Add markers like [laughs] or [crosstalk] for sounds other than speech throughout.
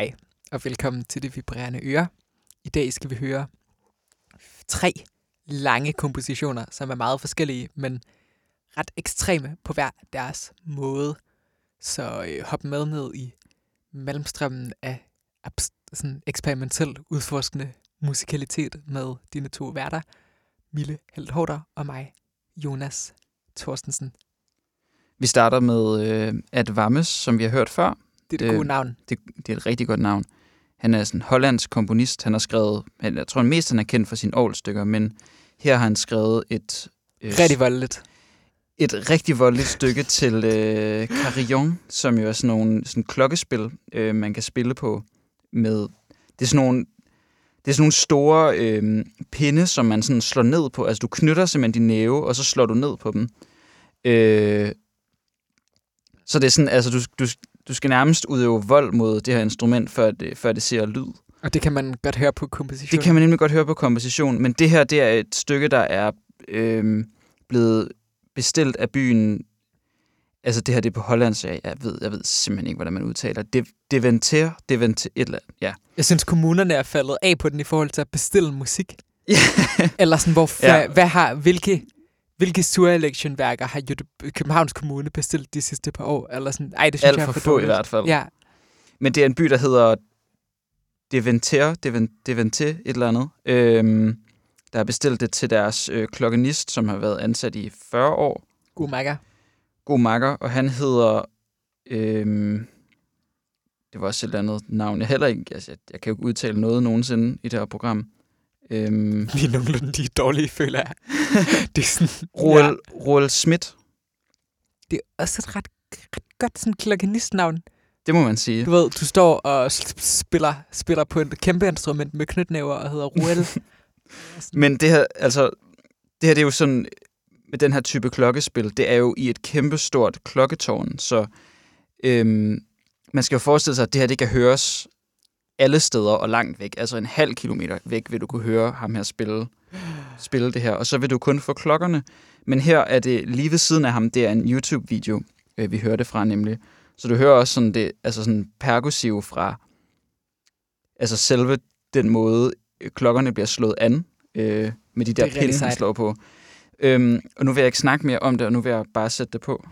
Hej, og velkommen til Det Vibrerende Øre. I dag skal vi høre tre lange kompositioner, som er meget forskellige, men ret ekstreme på hver deres måde. Så øh, hop med ned i mellemstrømmen af sådan eksperimentel udforskende musikalitet med dine to værter, Mille Heldhårder og mig, Jonas Thorstensen. Vi starter med øh, Ad Vammes, som vi har hørt før. Det er det Det- gode navn. Det, det er et rigtig godt navn. Han er sådan en hollandsk komponist. Han har skrevet, jeg tror mest han er kendt for sine Aarhus-stykker, men her har han skrevet et, øh, Rigtig voldeligt. et rigtig voldeligt stykke [laughs] til øh, Carillon, som jo er sådan nogle sådan klokkespil, øh, man kan spille på med... Det er sådan nogle, det er sådan nogle store øh, pinde, som man sådan slår ned på. Altså, du knytter simpelthen din næve, og så slår du ned på dem. Øh, så det er sådan, altså, du, du, du skal nærmest udøve vold mod det her instrument, før det, før det ser lyd. Og det kan man godt høre på kompositionen. Det kan man nemlig godt høre på komposition, men det her, det er et stykke, der er øh, blevet bestilt af byen. Altså det her, det er på hollandsk, jeg, jeg, ved, jeg ved simpelthen ikke, hvordan man udtaler. Det, Deventer, Deventer, et eller andet, ja. Jeg synes, kommunerne er faldet af på den i forhold til at bestille musik. Ja. [laughs] Eller sådan, hvor, ja. hvad har, hvilke, hvilke surelektionværker har Københavns Kommune bestilt de sidste par år? Eller sådan, ej, det synes Alt jeg er for for få i dårligt. hvert fald. Ja, Men det er en by, der hedder Deventer, Deven- Deventer, et eller andet. Øhm, der har bestilt det til deres øh, klokkenist, som har været ansat i 40 år. god makker. god makker, og han hedder... Øhm, det var også et eller andet navn. Jeg, heller ikke, altså, jeg, jeg kan jo ikke udtale noget nogensinde i det her program. Øhm, [laughs] Vi er nogenlunde lige dårlige, føler jeg. [laughs] det er sådan, Roel, ja. Roel Schmidt, det er også et ret, ret godt sådan klokkenistnavn. det må man sige. Du ved, du står og spiller, spiller på et kæmpe instrument med knytnæver og hedder Ruel. [laughs] Men det her, altså, det her det er jo sådan, med den her type klokkespil, det er jo i et kæmpestort klokketårn, så øhm, man skal jo forestille sig, at det her det kan høres alle steder og langt væk. Altså en halv kilometer væk vil du kunne høre ham her spille, spille det her, og så vil du kun få klokkerne. Men her er det lige ved siden af ham, det er en YouTube-video, øh, vi hører det fra nemlig. Så du hører også sådan det, altså sådan perkussiv fra, altså selve den måde, øh, klokkerne bliver slået an øh, med de der pinde, han slår på. Øhm, og nu vil jeg ikke snakke mere om det, og nu vil jeg bare sætte det på.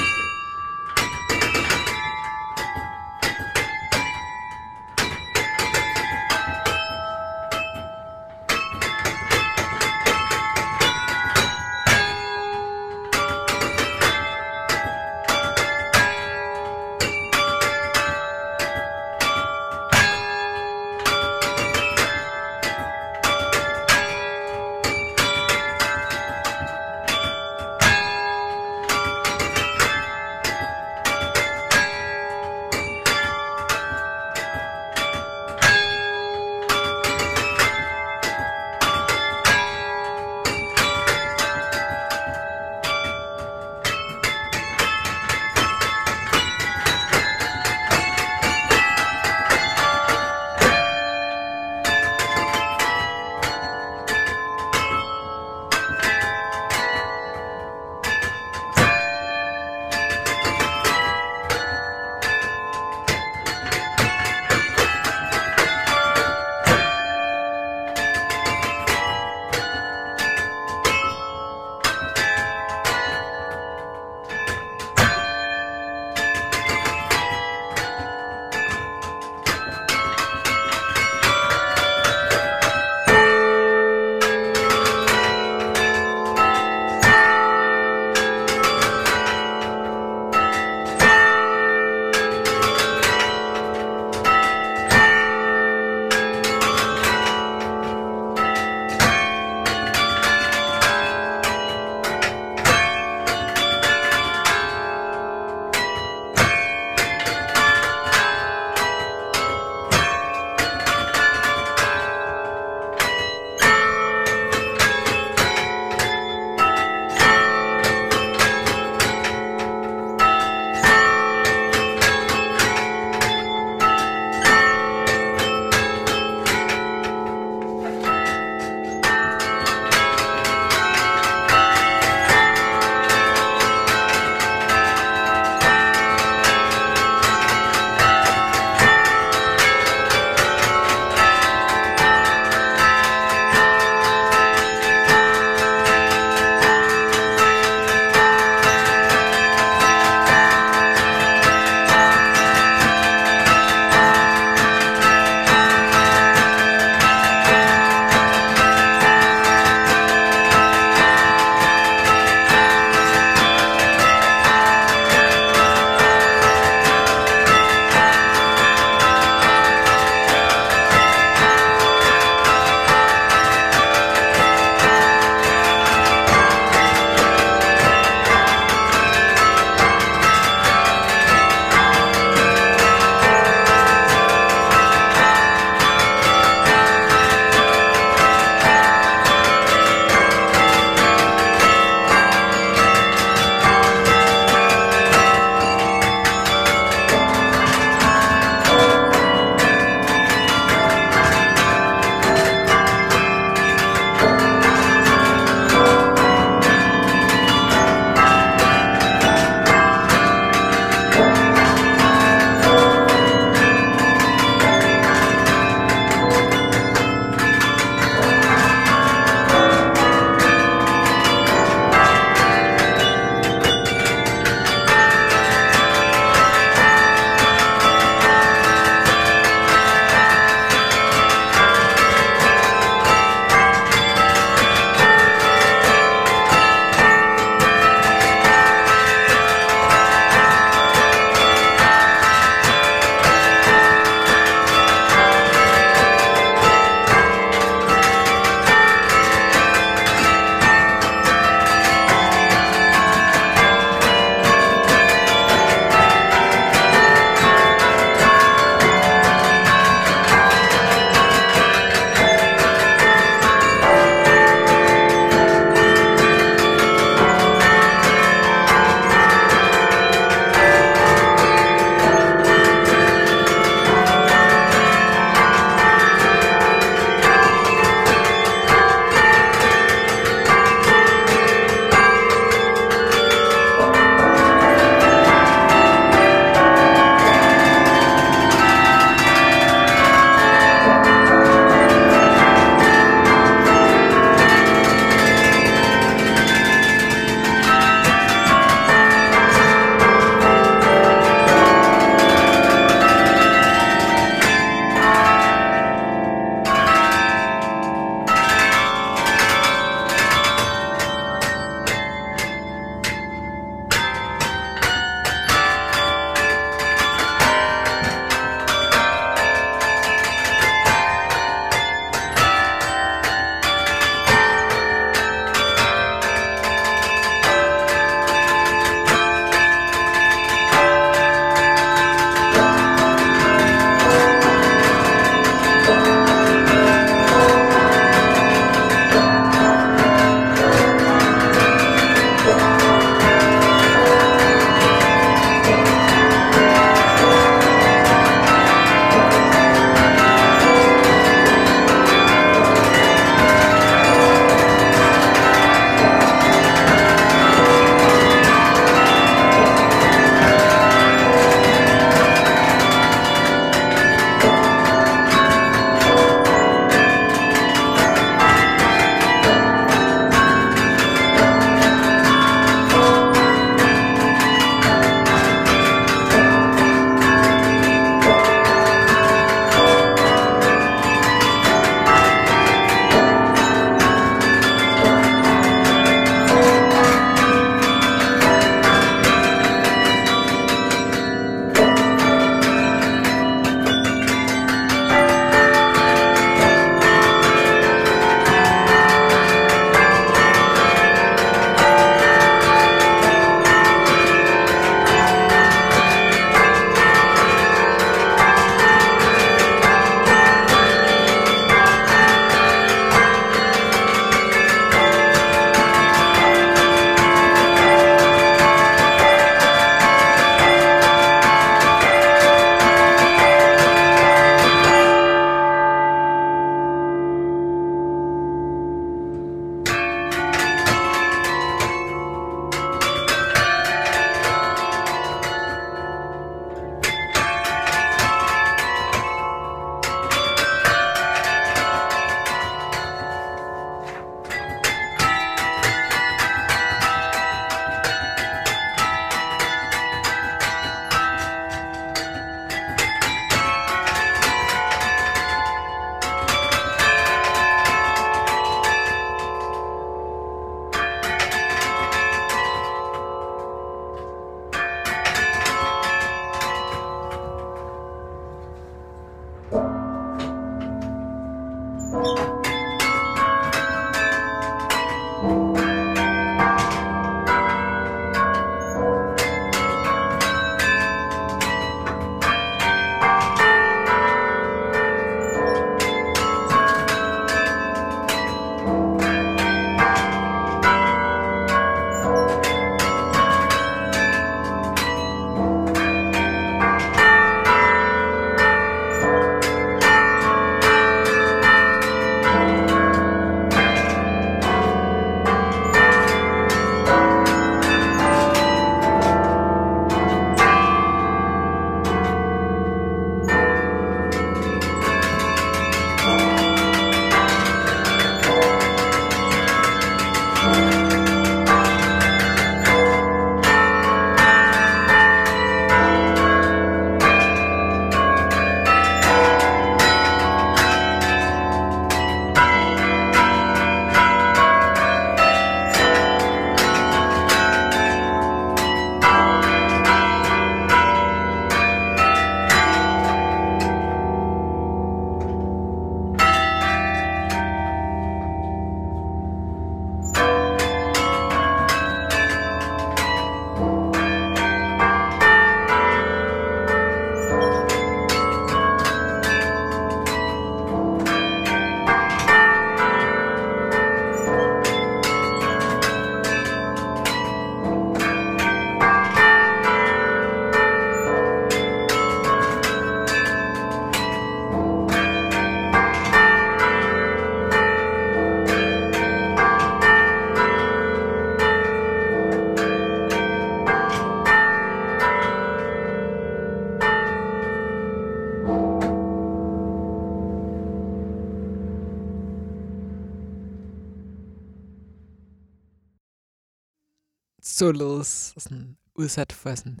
Således sådan udsat for sådan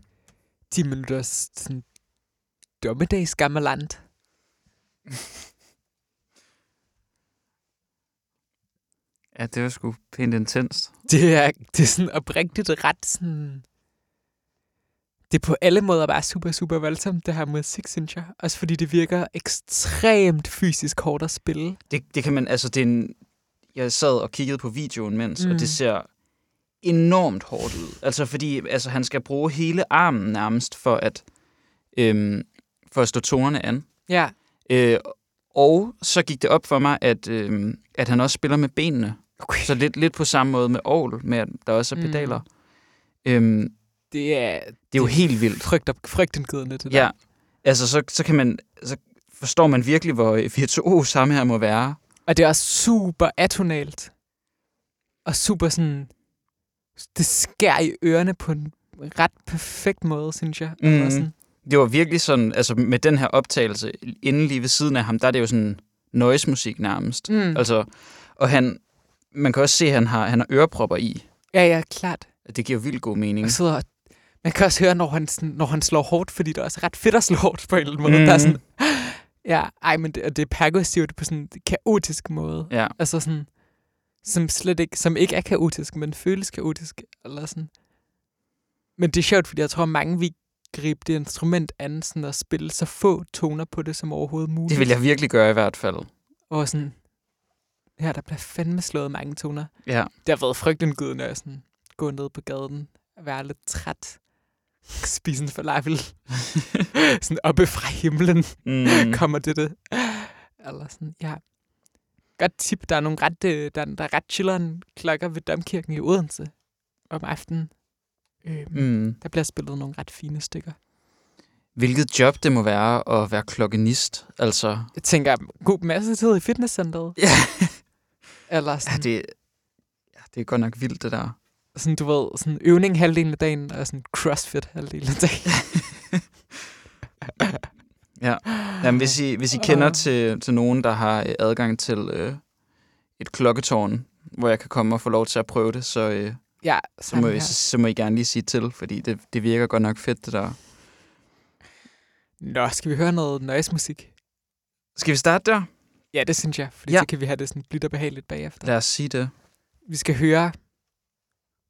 10 minutters sådan dommedagsgammeland. [laughs] Ja, det var sgu pænt intenst. Det er, det er sådan oprigtigt ret sådan... Det er på alle måder bare super, super voldsomt, det her musik, synes jeg. Også fordi det virker ekstremt fysisk hårdt at spille. Det, det kan man, altså det er en, jeg sad og kiggede på videoen mens, mm. og Mm. det ser enormt hårdt ud. Altså fordi altså, han skal bruge hele armen nærmest for at, øhm, for at stå tonerne an. Ja, Øh, og så gik det op for mig, at, øhm, at han også spiller med benene. okay. Så lidt, lidt på samme måde med Aarhus, med at der også er Mm. pedaler. Øhm, det er, det er jo helt vildt. frygt, frygtindgydende, det Ja, der. altså så, så kan man, så forstår man virkelig, hvor [laughs] virtuos ham her må være. Og det er også super atonalt. Og super sådan... Det skærer i ørerne på en ret perfekt måde, synes jeg. Mhm. Eller sådan, Det var virkelig sådan, altså med den her optagelse, inden lige ved siden af ham, der er det jo sådan noise-musik nærmest. mm. Altså, og han, man kan også se, at han har, han har ørepropper i. Ja, ja, klart. Det giver vildt god mening. Og sidder og man kan også høre, når han, sådan, når han slår hårdt, fordi det er også ret fedt at slå hårdt på en eller anden måde. Mm. Der er sådan, ja, ej, men det, det er percussivt på sådan en kaotisk måde. Ja, Altså sådan, som slet ikke, som ikke er kaotisk, men føles kaotisk. Eller sådan. Men det er sjovt, fordi jeg tror, mange vil gribe det instrument an, sådan at spille så få toner på det som overhovedet muligt. det vil jeg virkelig gøre i hvert fald. Og sådan, ja, der bliver fandme slået mange toner. Ja, Det har været frygtindgydende at sådan, gå ned på gaden, være lidt træt, spise en falafel, [laughs] sådan oppe fra himlen mm. kommer det det. Eller sådan, ja. Godt tip, der er nogle ret, øh, der, der er ret chilleren klokker ved Domkirken i Odense om aftenen. Øhm, mm. Der bliver spillet nogle ret fine stykker. Hvilket job det må være at være klokkenist. Altså, Jeg tænker, god masse tid i fitnesscenteret. ja, [laughs] Eller ja, sådan, det, ja, det er godt nok vildt, det der. sådan, du ved, sådan øvning halvdelen af dagen, og sådan crossfit halvdelen af dagen. [laughs] Jamen, hvis I, hvis I kender til, til nogen, der har øh, adgang til øh, et klokketårn, hvor jeg kan komme og få lov til at prøve det, så, øh, Ja, så, må, I, så, så må I gerne lige sige til, fordi det, det virker godt nok fedt, det der. Nå, skal vi høre noget noise musik? Skal vi starte der? Ja, det synes jeg, fordi Ja. ja. så kan vi have det sådan blidt og behageligt bagefter. Lad os sige det. Vi skal høre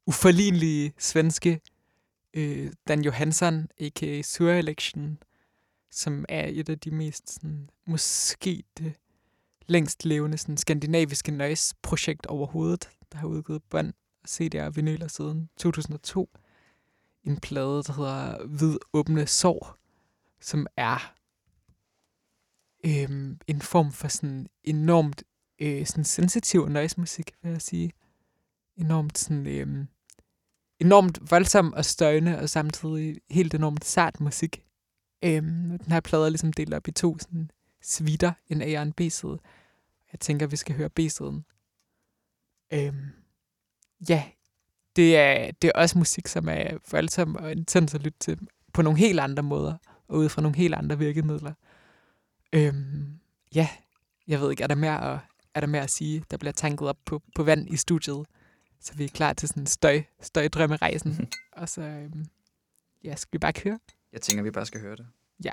uforlignelige svenske øh, Dan Johansson, a.k.a. Sur Election, som er et af de mest sådan, måske det længst levende sådan, skandinaviske noise-projekt overhovedet, der har udgivet bånd og CD'er og vinyler siden 2002. En plade, der hedder Hvid Åbne Sår, som er øhm, en form for sådan enormt øh, sådan sensitiv noise-musik, vil jeg sige. Enormt sådan, øhm, enormt voldsom og støjende, og samtidig helt enormt sart musik. Øhm, den her plade er ligesom delt op i to sådan, svitter, en A og en B-side. Jeg tænker, vi skal høre B-siden. Øhm, ja, det er, det er også musik, som er voldsom og intens at lytte til på nogle helt andre måder, og ud fra nogle helt andre virkemidler. Øhm, ja, jeg ved ikke, er der mere at, er der mere at sige? Der bliver tanket op på, på vand i studiet, så vi er klar til sådan en støj, støjdrømmerejsen. [laughs] og så, øhm, ja, skal vi bare køre? Jeg tænker, vi bare skal høre det. Ja.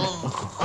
Oh.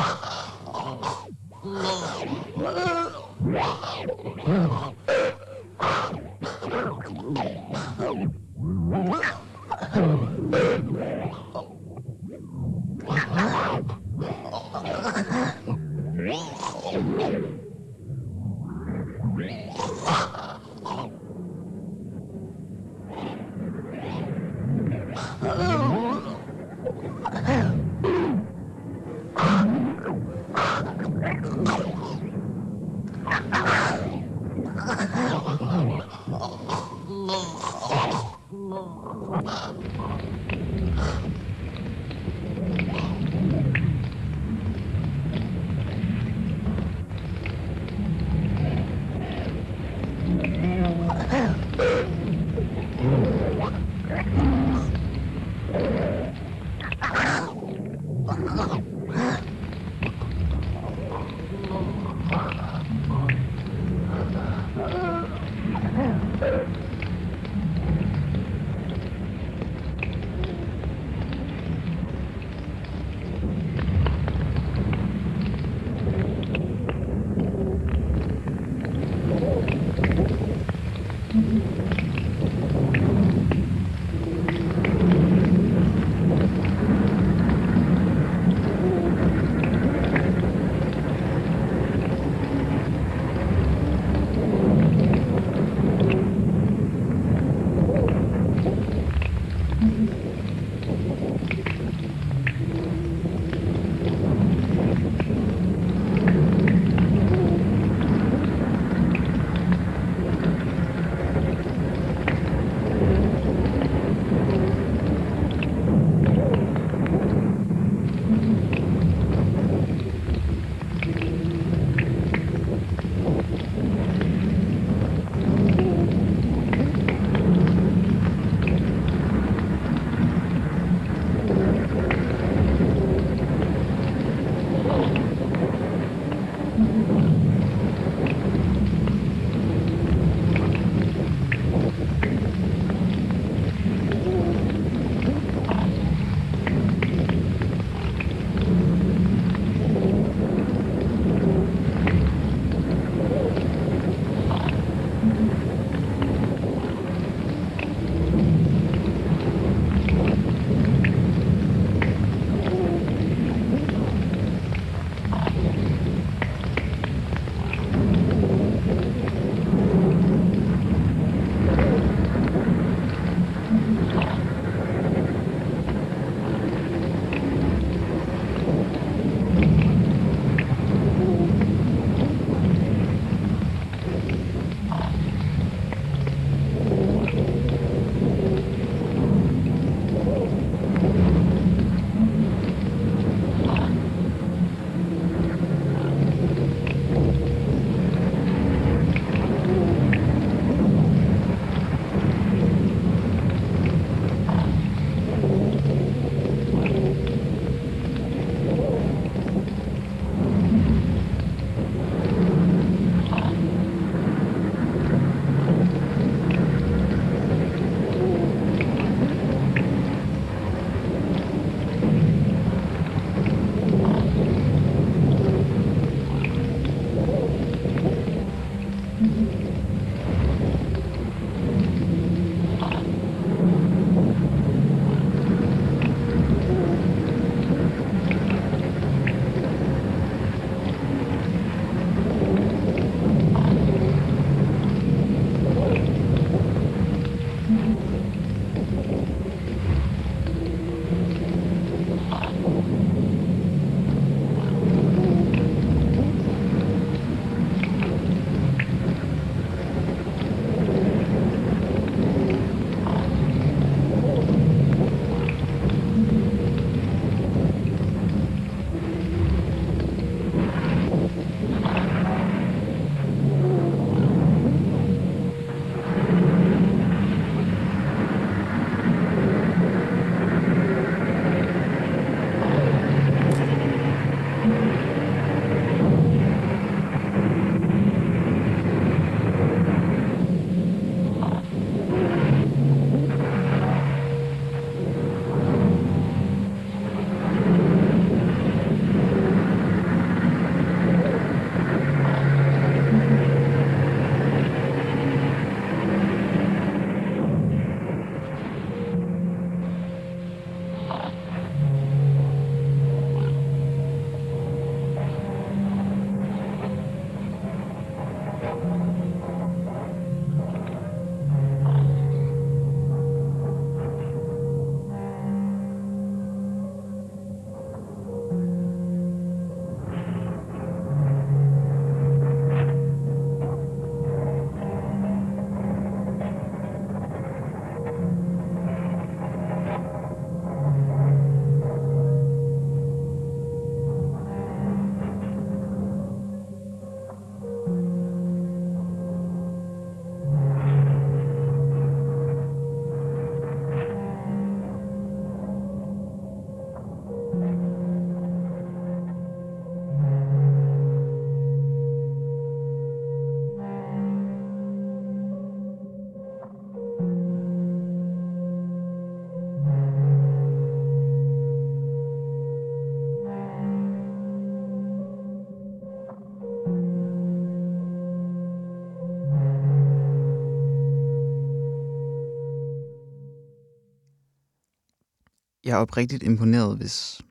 Jeg er oprigtigt imponeret, hvis,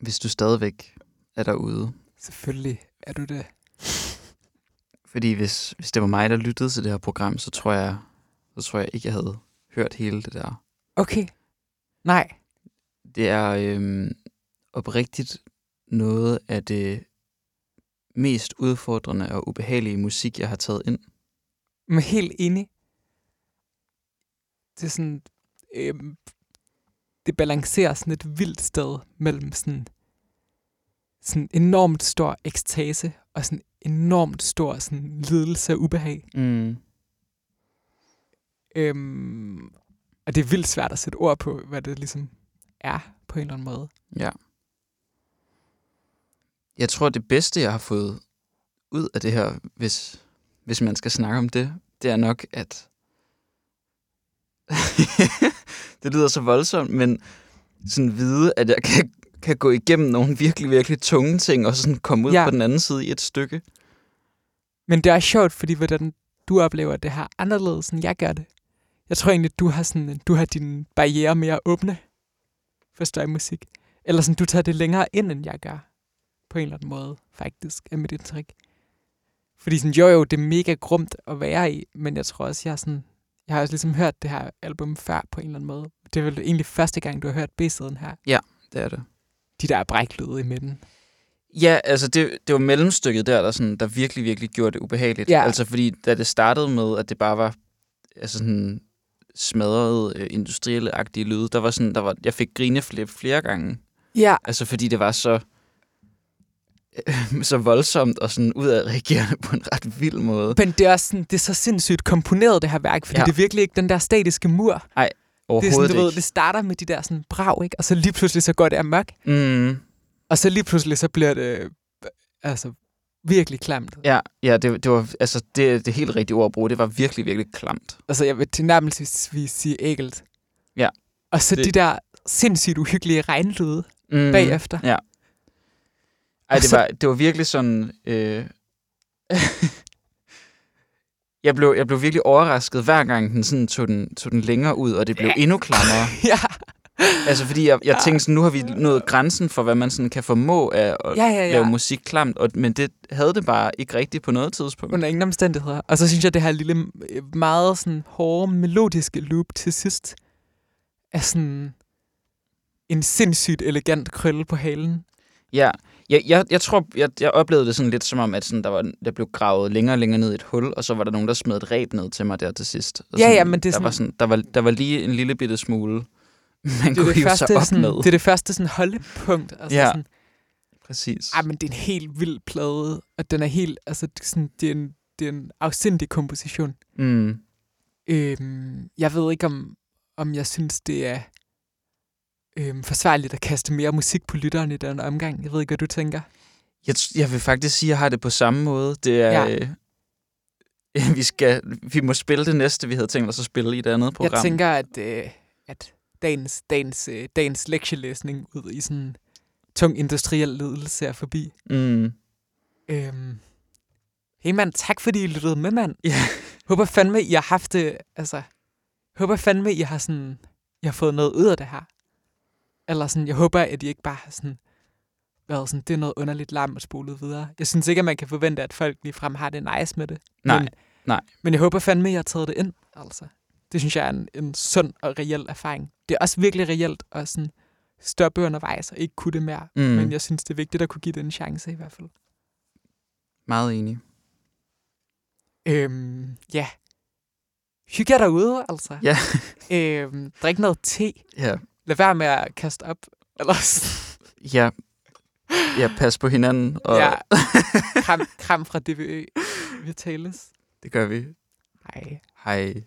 hvis du stadigvæk er derude. Selvfølgelig er du det. Fordi hvis, hvis det var mig, der lyttede til det her program, så tror jeg, så tror jeg ikke, jeg havde hørt hele det der. Okay. Nej. Det er øhm, oprigtigt noget af det mest udfordrende og ubehagelige musik, jeg har taget ind. Men helt enig. Det er sådan... Øh, det balancerer sådan et vildt sted mellem sådan, sådan enormt stor ekstase og sådan enormt stor sådan lidelse og ubehag. Mm. Øhm, og det er vildt svært at sætte ord på, hvad det ligesom er på en eller anden måde. Ja. Jeg tror, det bedste, jeg har fået ud af det her, hvis, hvis man skal snakke om det, det er nok, at... [laughs] det lyder så voldsomt, men sådan vide, at jeg kan, kan gå igennem nogle virkelig, virkelig tunge ting, og sådan komme ud Ja. på den anden side i et stykke. Men det er sjovt, fordi hvordan du oplever det her anderledes, end jeg gør det. Jeg tror egentlig, du har, sådan, du har dine barriere mere åbne for støjmusik. Eller sådan, du tager det længere ind, end jeg gør. På en eller anden måde, faktisk, er mit indtryk. Fordi sådan, jo jo, det er mega grumt at være i, men jeg tror også, jeg har sådan, jeg har også ligesom hørt det her album før på en eller anden måde. Det er vel egentlig første gang, du har hørt B-siden her. Det er det. De der bræklyde i midten. Ja, altså det, det var mellemstykket der, der, sådan, der virkelig, virkelig gjorde det ubehageligt. Ja. Altså fordi da det startede med, at det bare var altså sådan smadrede øh, industrielle-agtige lyde, der var sådan, der var, jeg fik grineflip flere gange. Ja, Altså fordi det var så [laughs] så voldsomt og sådan udadreagerende [laughs] på en ret vild måde. men det er, også sådan, det er så sindssygt komponeret, det her værk, fordi ja. Det er virkelig ikke den der statiske mur. Det er Overhovedet sådan, du ved, ikke. det starter med de der sådan brag, ikke? Og så lige pludselig så går det amok. Mm, Og så lige pludselig så bliver det øh, altså virkelig klamt. ja, ja det, det var altså det, det helt rigtige ord at bruge. Det var virkelig, virkelig klamt. Altså jeg vil tilnærmelsesvis sige ægelt. Ja. Og så det... De der sindssygt uhyggelige regnlyde mm. bagefter. Ja. Ej, det var, det var virkelig sådan... Øh... [laughs] jeg, blev, jeg blev virkelig overrasket, hver gang den, sådan, tog, den, tog den længere ud, og det blev endnu klammere. [laughs] ja. altså, fordi jeg, jeg tænkte sådan, nu har vi nået grænsen for, hvad man sådan kan formå af at ja, ja, lave ja. musik klamt, og, men det havde det bare ikke rigtigt på noget tidspunkt. Under ingen omstændigheder. Og så synes jeg, det her lille, øh, meget sådan hårde, melodiske loop til sidst, er sådan en sindssygt elegant krølle på halen. Ja, jeg, jeg, jeg tror, jeg, jeg oplevede det sådan lidt som om, at sådan, der, var, der blev gravet længere og længere ned i et hul, og så var der nogen, der smed et ræb ned til mig der til sidst. Og Ja, sådan, ja, men det er der, var sådan- der, var, der var lige en lille bitte smule, man kunne det, hive første, sig op sådan, med. det er det første sådan holdepunkt. Altså Ja. sådan, Præcis. Ej, men det er en helt vild plade, og den er helt, altså sådan, det er en, det er en afsindig komposition. Mm. Øhm, jeg ved ikke, om, om jeg synes, det er øhm, forsvarligt at kaste mere musik på lytteren i den omgang. Jeg ved ikke, hvad du tænker. Jeg, jeg vil faktisk sige, at jeg har det på samme måde. Det er... Ja. Øh, [laughs] vi, skal, vi må spille det næste, vi havde tænkt os at spille i et andet program. Jeg tænker, at, øh, at dagens, dagens, øh, dagens lektielæsning ud i sådan tung industriel ledelse er forbi. Mm. Øhm, hey mand, tak fordi I lyttede med, mand. Ja. [laughs] Håber fandme, I har haft det, altså, håber fandme, I har sådan, I har fået noget ud af det her. Eller sådan, jeg håber, at I ikke bare har sådan, været sådan, det er noget underligt larm og spolet videre. Jeg synes ikke, at man kan forvente, at folk ligefrem har det nice med det. Nej, men, nej. Men jeg håber fandme, at I har taget det ind, altså. Det synes jeg er en, en sund og reel erfaring. Det er også virkelig reelt at sådan stoppe undervejs og ikke kunne det mere. Mm. Men jeg synes, det er vigtigt at kunne give det en chance i hvert fald. Meget enig. Øhm, ja. Hygge jer derude, altså. Ja. øhm, drik noget te. Ja. Lad være med at kaste op. Eller. Ja. Ja, pas på hinanden. Og ja. Kram, kram fra DVØ. Vi tales. Det gør vi. Hej. Hej.